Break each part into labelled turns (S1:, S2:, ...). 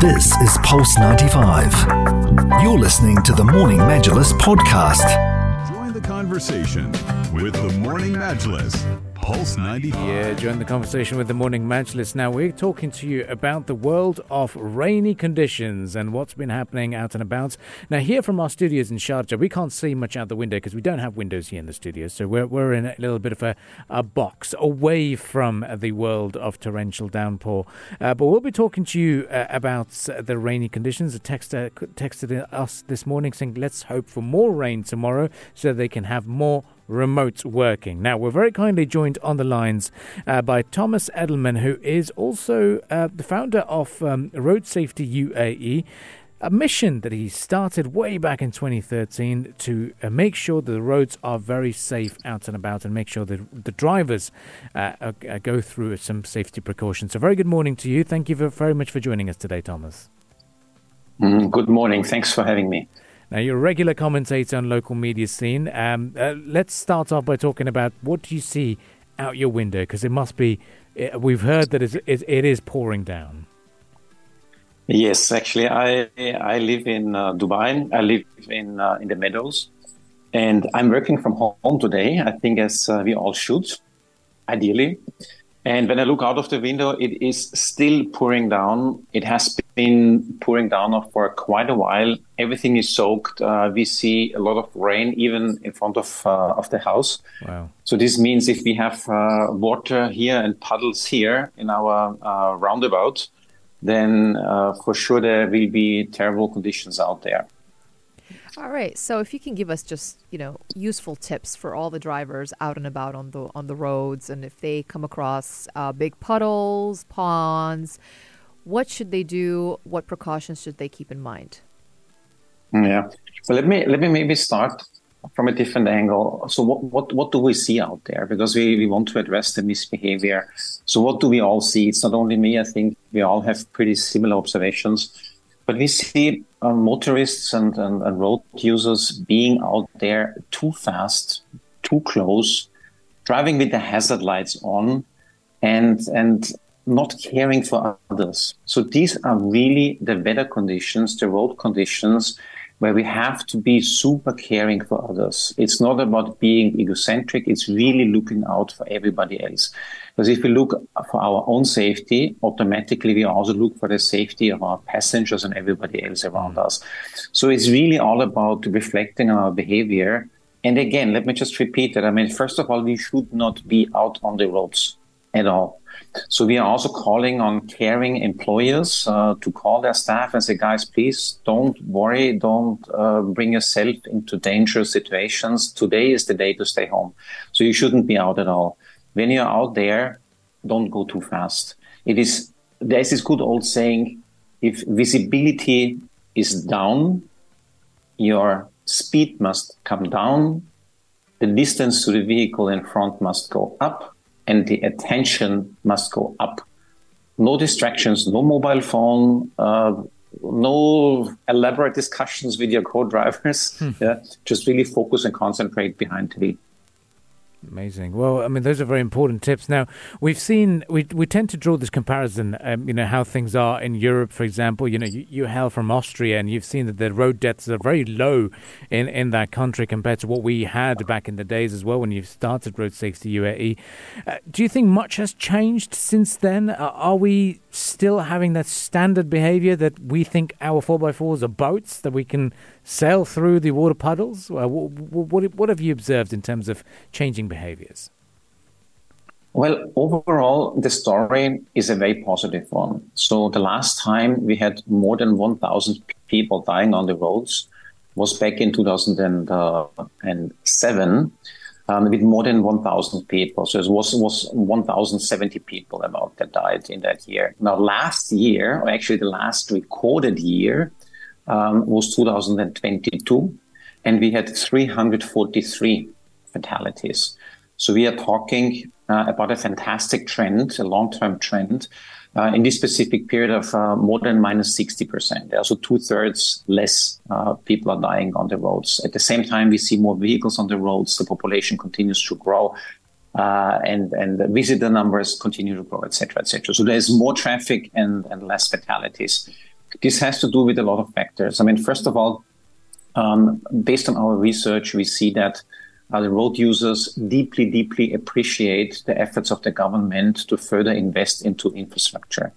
S1: This is Pulse 95. You're listening to the Morning Majlis podcast.
S2: Join the conversation with the Morning Majlis. Pulse 95.
S3: Yeah, join the conversation with the Morning Majlis. Now, we're talking to you about the world of rainy conditions and what's been happening out and about. Now, here from our studios in Sharjah, we can't see much out the window because we don't have windows here in the studio. So we're, we're in a little bit of a, a box away from the world of torrential downpour. Uh, but we'll be talking to you uh, about the rainy conditions. A texter texted us this morning saying, let's hope for more rain tomorrow so they can have more remote working. Now, we're very kindly joined on the lines uh, by Thomas Edelmann, who is also uh, the founder of um, Road Safety UAE. A mission that he started way back in 2013 to uh, make sure that the roads are very safe out and about and make sure that the drivers uh, uh, go through some safety precautions. So, very good morning to you. Thank you very much for joining us today, Thomas.
S4: Mm, good morning. Thanks for having me.
S3: Now, you're a regular commentator on local media scene. Um, uh, let's start off by talking about what do you see out your window? Because it must be, uh, we've heard that it, it is pouring down.
S4: Yes, actually, I I live in uh, Dubai. I live in uh, in the Meadows, and I'm working from home today. I think as uh, we all should, ideally. And when I look out of the window, it is still pouring down. It has been pouring down for quite a while. Everything is soaked. Uh, we see a lot of rain even in front of uh, of the house. Wow! So this means if we have uh, water here and puddles here in our uh, roundabout, then uh, for sure there will be terrible conditions out there.
S5: All right. So if you can give us just, you know, useful tips for all the drivers out and about on the on the roads and if they come across uh, big puddles, ponds, what should they do? What precautions should they keep in mind?
S4: Yeah. So let me let me maybe start from a different angle. So what what what do we see out there? Because we, we want to address the misbehavior. So what do we all see? It's not only me, I think we all have pretty similar observations. But we see uh, motorists and, and, and, road users being out there too fast, too close, driving with the hazard lights on, and and not caring for others. So these are really the weather conditions, the road conditions where we have to be super caring for others. It's not about being egocentric. It's really looking out for everybody else. Because if we look for our own safety, automatically we also look for the safety of our passengers and everybody else around mm. us. So it's really all about reflecting on our behavior. And again, let me just repeat that. I mean, first of all, we should not be out on the roads at all. So we are also calling on caring employers uh, to call their staff and say, guys, please don't worry, don't uh, bring yourself into dangerous situations. Today is the day to stay home. So you shouldn't be out at all. When you're out there, don't go too fast. It is there's this good old saying: if visibility is down, your speed must come down. The distance to the vehicle in front must go up and the attention must go up. No distractions, no mobile phone, uh, no elaborate discussions with your co-drivers. Hmm. Yeah, just really focus and concentrate behind the wheel.
S3: Amazing. Well, I mean, those are very important tips. Now, we've seen we we tend to draw this comparison. Um, you know how things are in Europe, for example. You know, you, you hail from Austria, and you've seen that the road deaths are very low in in that country compared to what we had back in the days as well when you started Road Safety UAE. Uh, do you think much has changed since then? Uh, are we still having that standard behaviour that we think our four x fours are boats that we can sail through the water puddles? Uh, what, what, what have you observed in terms of changing behaviors?
S4: Well, overall, the story is a very positive one. So the last time we had more than 1,000 people dying on the roads was back in 2007 um, with more than 1,000 people. So it was, was 1,070 people about that died in that year. Now, last year, or actually the last recorded year, um, was 2022, and we had 343 fatalities. So we are talking uh, about a fantastic trend, a long-term trend, uh, in this specific period of uh, more than minus 60%. Also two thirds less uh, people are dying on the roads. At the same time, we see more vehicles on the roads. The population continues to grow. Uh, and and the visitor numbers continue to grow, etc., etc. So there's more traffic and, and less fatalities. This has to do with a lot of factors. I mean, first of all, um, based on our research, we see that uh, the road users deeply, deeply appreciate the efforts of the government to further invest into infrastructure.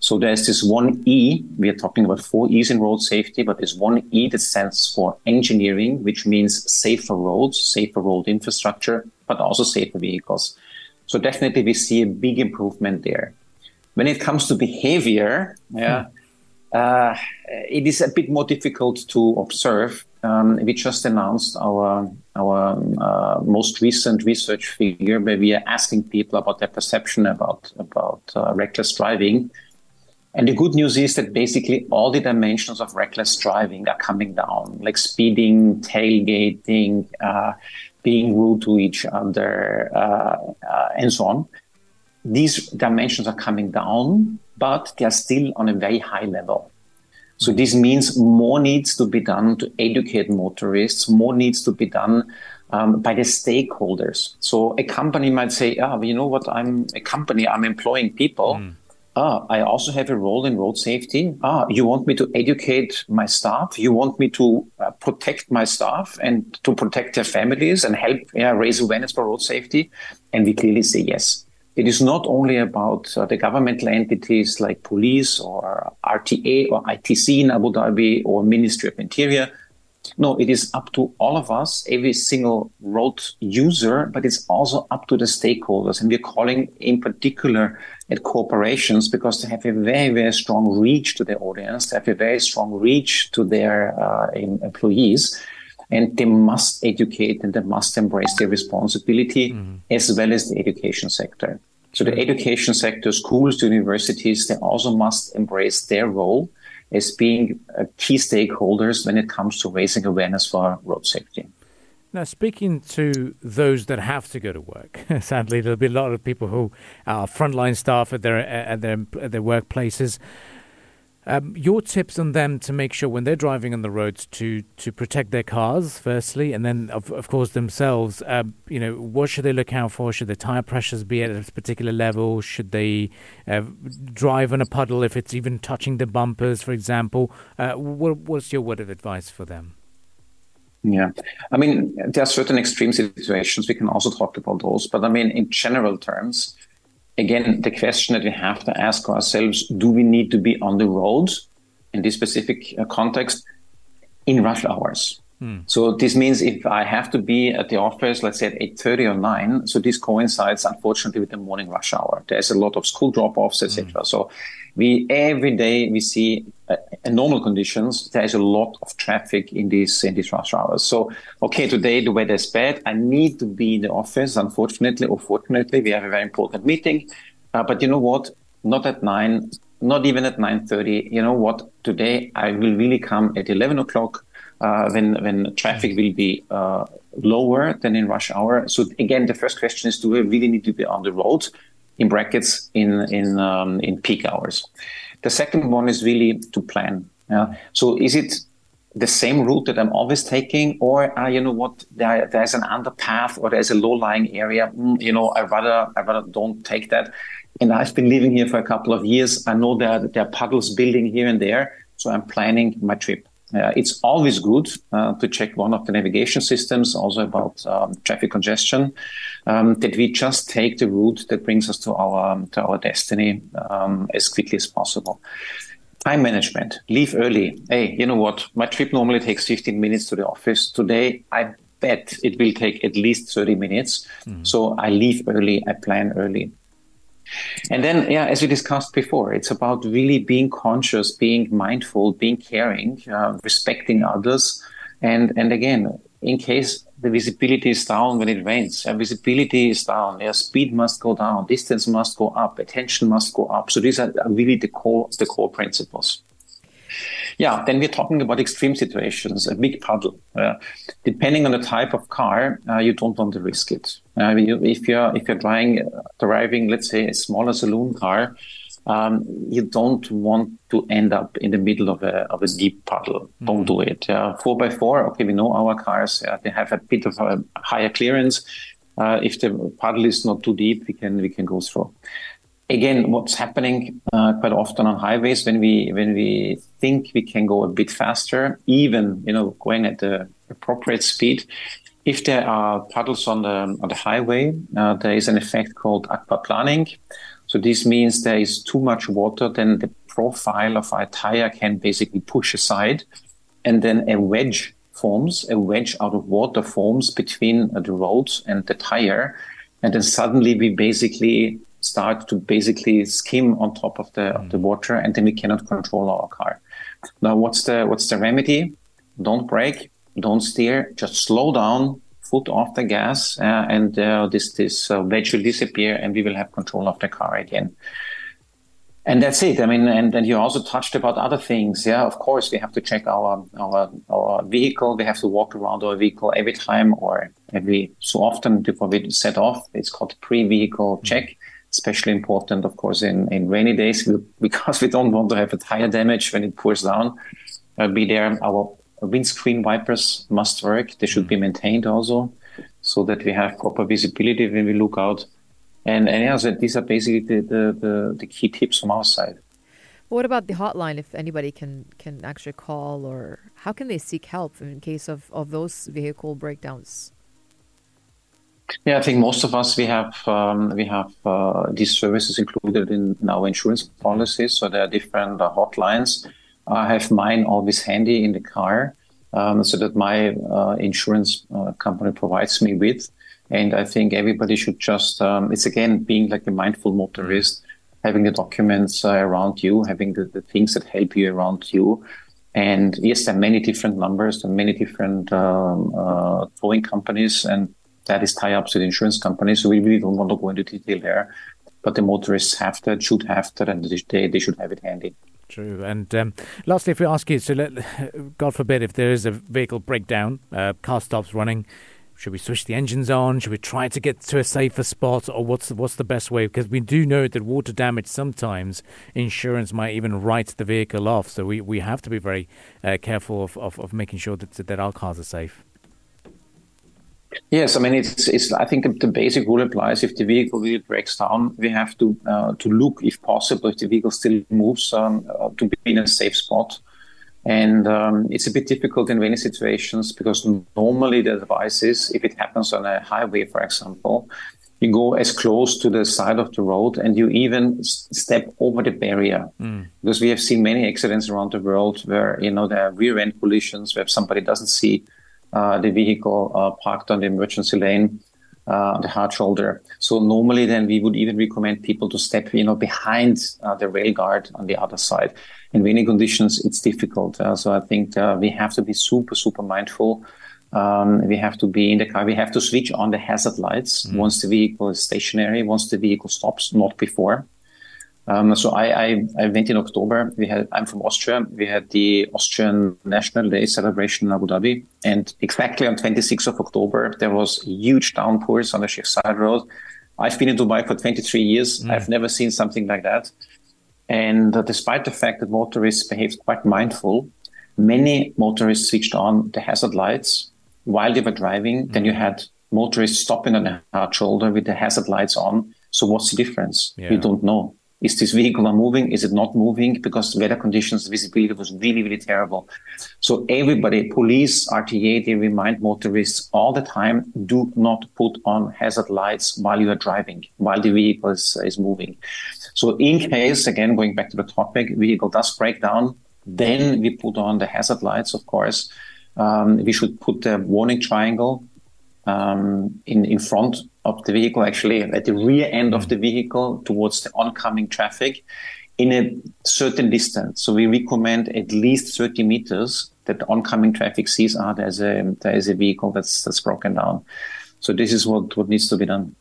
S4: So there's this one E. We are talking about four E's in road safety, but there's one E that stands for engineering, which means safer roads, safer road infrastructure, but also safer vehicles. So definitely we see a big improvement there. When it comes to behavior, yeah, uh, it is a bit more difficult to observe. Um, we just announced our our uh, most recent research figure where we are asking people about their perception about about uh, reckless driving and the good news is that basically all the dimensions of reckless driving are coming down, like speeding, tailgating, uh, being rude to each other, uh, uh, and so on. These dimensions are coming down, but they are still on a very high level. So this means more needs to be done to educate motorists, more needs to be done um, by the stakeholders. So a company might say, "Ah, you know what? I'm a company. I'm employing people." Mm ah, I also have a role in road safety. Ah, you want me to educate my staff? You want me to uh, protect my staff and to protect their families and help yeah, raise awareness for road safety? And we clearly say yes. It is not only about uh, the governmental entities like police or RTA or ITC in Abu Dhabi or Ministry of Interior. No, it is up to all of us, every single road user, but it's also up to the stakeholders. And we're calling in particular at corporations because they have a very, very strong reach to their audience. They have a very strong reach to their uh, employees. And they must educate and they must embrace their responsibility mm-hmm. as well as the education sector. So the education sector, schools, universities, they also must embrace their role as being uh, key stakeholders when it comes to raising awareness for road safety.
S3: Now, speaking to those that have to go to work, sadly, there'll be a lot of people who are frontline staff at their at their at their workplaces. Um, your tips on them to make sure when they're driving on the roads to to protect their cars, firstly, and then of of course themselves. Uh, you know, what should they look out for? Should the tire pressures be at a particular level? Should they uh, drive in a puddle if it's even touching the bumpers, for example? Uh, what, what's your word of advice for them?
S4: Yeah, I mean, there are certain extreme situations. We can also talk about those, but I mean, in general terms, again, the question that we have to ask ourselves: Do we need to be on the road in this specific uh, context in rush hours? Hmm. So this means if I have to be at the office, let's say at 8.30 or 9, so this coincides unfortunately with the morning rush hour. There's a lot of school drop-offs, etc. Hmm. So we every day we see in normal conditions there is a lot of traffic in these in these rush hours. So okay, today the weather is bad. I need to be in the office. Unfortunately or fortunately, we have a very important meeting. Uh, but you know what? Not at nine, not even at nine thirty. You know what? Today I will really come at eleven o'clock. Uh, when when traffic will be uh, lower than in rush hour. So again, the first question is: Do we really need to be on the road? in brackets in in um, in peak hours. The second one is really to plan. Yeah. So is it the same route that I'm always taking, or uh, you know what, there, there's an underpath or there's a low-lying area. Mm, you know, I rather I rather don't take that. And I've been living here for a couple of years. I know there there are puddles building here and there, so I'm planning my trip. Uh, it's always good uh, to check one of the navigation systems, also about um, traffic congestion, um, that we just take the route that brings us to our um, to our destiny um, as quickly as possible. Time management. Leave early. Hey, you know what? My trip normally takes 15 minutes to the office. Today, I bet it will take at least 30 minutes. Mm. So I leave early. I plan early. And then, yeah, as we discussed before, it's about really being conscious, being mindful, being caring, uh, respecting others. And, and again, in case the visibility is down when it rains, uh, visibility is down, yeah, speed must go down, distance must go up, attention must go up. So these are really the core, the core principles. Yeah, then we're talking about extreme situations, a big puddle. Uh, depending on the type of car, uh, you don't want to risk it. Uh, if you're if you're driving, driving, let's say, a smaller saloon car, um, you don't want to end up in the middle of a of a deep puddle. Mm-hmm. Don't do it. Four by four. Okay, we know our cars. they have a bit of a higher clearance. Uh, if the puddle is not too deep, we can we can go through. Again, what's happening uh, quite often on highways when we when we think we can go a bit faster, even you know going at the appropriate speed, if there are puddles on the on the highway, uh, there is an effect called aquaplaning. So this means there is too much water, then the profile of our tire can basically push aside, and then a wedge forms, a wedge out of water forms between the road and the tire, and then suddenly we basically start to basically skim on top of the of the mm. water, and then we cannot control our car. Now, what's the what's the remedy? Don't brake, don't steer, just slow down, foot off the gas, uh, and uh, this this uh, wedge will disappear, and we will have control of the car again. And that's it. I mean, and then you also touched about other things. Yeah, of course, we have to check our our our vehicle. We have to walk around our vehicle every time or every so often before we set off. It's called pre-vehicle check especially important, of course, in, in rainy days because we don't want to have a tire damage when it pours down. Uh, be there. Our windscreen wipers must work. They should be mm-hmm. maintained also so that we have proper visibility when we look out. And, and yeah, so these are basically the, the, the, the key tips from our side.
S5: What about the hotline? If anybody can can actually call, or how can they seek help in case of, of those vehicle breakdowns?
S4: Yeah, I think most of us we have um, we have uh, these services included in, in, our insurance policies. So there are different uh, hotlines. I have mine always handy in the car, um, so that my uh, insurance uh, company provides me with. And I think everybody should just um, it's again being like a mindful motorist, having the documents uh, around you, having the, the, things that help you around you. And yes, there are many different numbers, there are many different um, uh, towing companies, and that is tie-ups with insurance companies. So we really don't want to go into detail there. But the motorists have that, should have that, and they, they should have it handy.
S3: True. And um, lastly, if we ask you, so let, God forbid, if there is a vehicle breakdown, uh, car stops running, should we switch the engines on? Should we try to get to a safer spot, or what's the, what's the best way? Because we do know that water damage sometimes insurance might even write the vehicle off. So we, we have to be very uh, careful of, of, of making sure that that our cars are safe.
S4: Yes, I mean it's, it's I think the basic rule applies. If the vehicle really breaks down, we have to uh, to look, if possible, if the vehicle still moves, um, uh, to be in a safe spot. And um, it's a bit difficult in many situations because normally the advice is, if it happens on a highway, for example, you go as close to the side of the road and you even step over the barrier. Mm. Because we have seen many accidents around the world where you know there are rear end collisions where somebody doesn't see the vehicle uh, parked on the emergency lane, uh, on the hard shoulder. So normally then we would even recommend people to step, you know, behind the rail guard on the other side. In rainy conditions, it's difficult. so I think we have to be super, super mindful. Um, we have to be in the car. We have to switch on the hazard lights mm. once the vehicle is stationary, once the vehicle stops, not before. Um, so I, I, I, went in October. We had, I'm from Austria. We had the Austrian National Day celebration in Abu Dhabi. And exactly on 26th of October, there was huge downpours on the Sheikh Zayed Road. I've been in Dubai for 23 years. Mm. I've never seen something like that. And uh, despite the fact that motorists behaved quite mindful, many motorists switched on the hazard lights while they were driving. Mm. Then you had motorists stopping on the hard shoulder with the hazard lights on. So what's the difference? Yeah. We don't know. Is this vehicle moving? Is it not moving? Because weather conditions, visibility was really, really terrible. So everybody, police, RTA, they remind motorists all the time, do not put on hazard lights while you are driving, while the vehicle is, is moving. So in case, again, going back to the topic, vehicle does break down, then we put on the hazard lights, of course. Um, we should put the warning triangle um, in, in front of the vehicle, actually at the rear end of the vehicle towards the oncoming traffic in a certain distance. So we recommend at least 30 meters that the oncoming traffic sees, ah, there's a, there is a vehicle that's, that's broken down. So this is what, what needs to be done.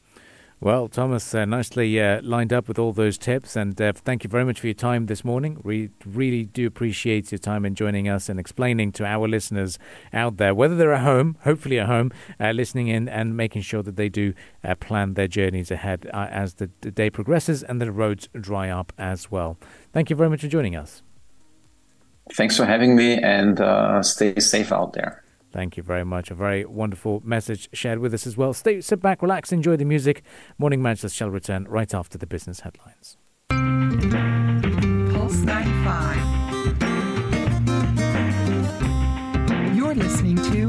S3: Well, Thomas, uh, nicely uh, lined up with all those tips, and uh, thank you very much for your time this morning. We really do appreciate your time in joining us and explaining to our listeners out there, whether they're at home, hopefully at home, uh, listening in and making sure that they do uh, plan their journeys ahead uh, as the, the, day progresses and the roads dry up as well. Thank you very much for joining us.
S4: Thanks for having me, and stay safe out there.
S3: Thank you very much. A very wonderful message shared with us as well. Stay, sit back, relax, enjoy the music. Morning Majlis shall return right after the business headlines.
S6: Pulse 95. You're listening to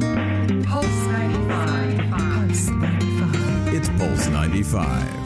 S6: Pulse 95. Pulse 95.
S2: It's Pulse 95.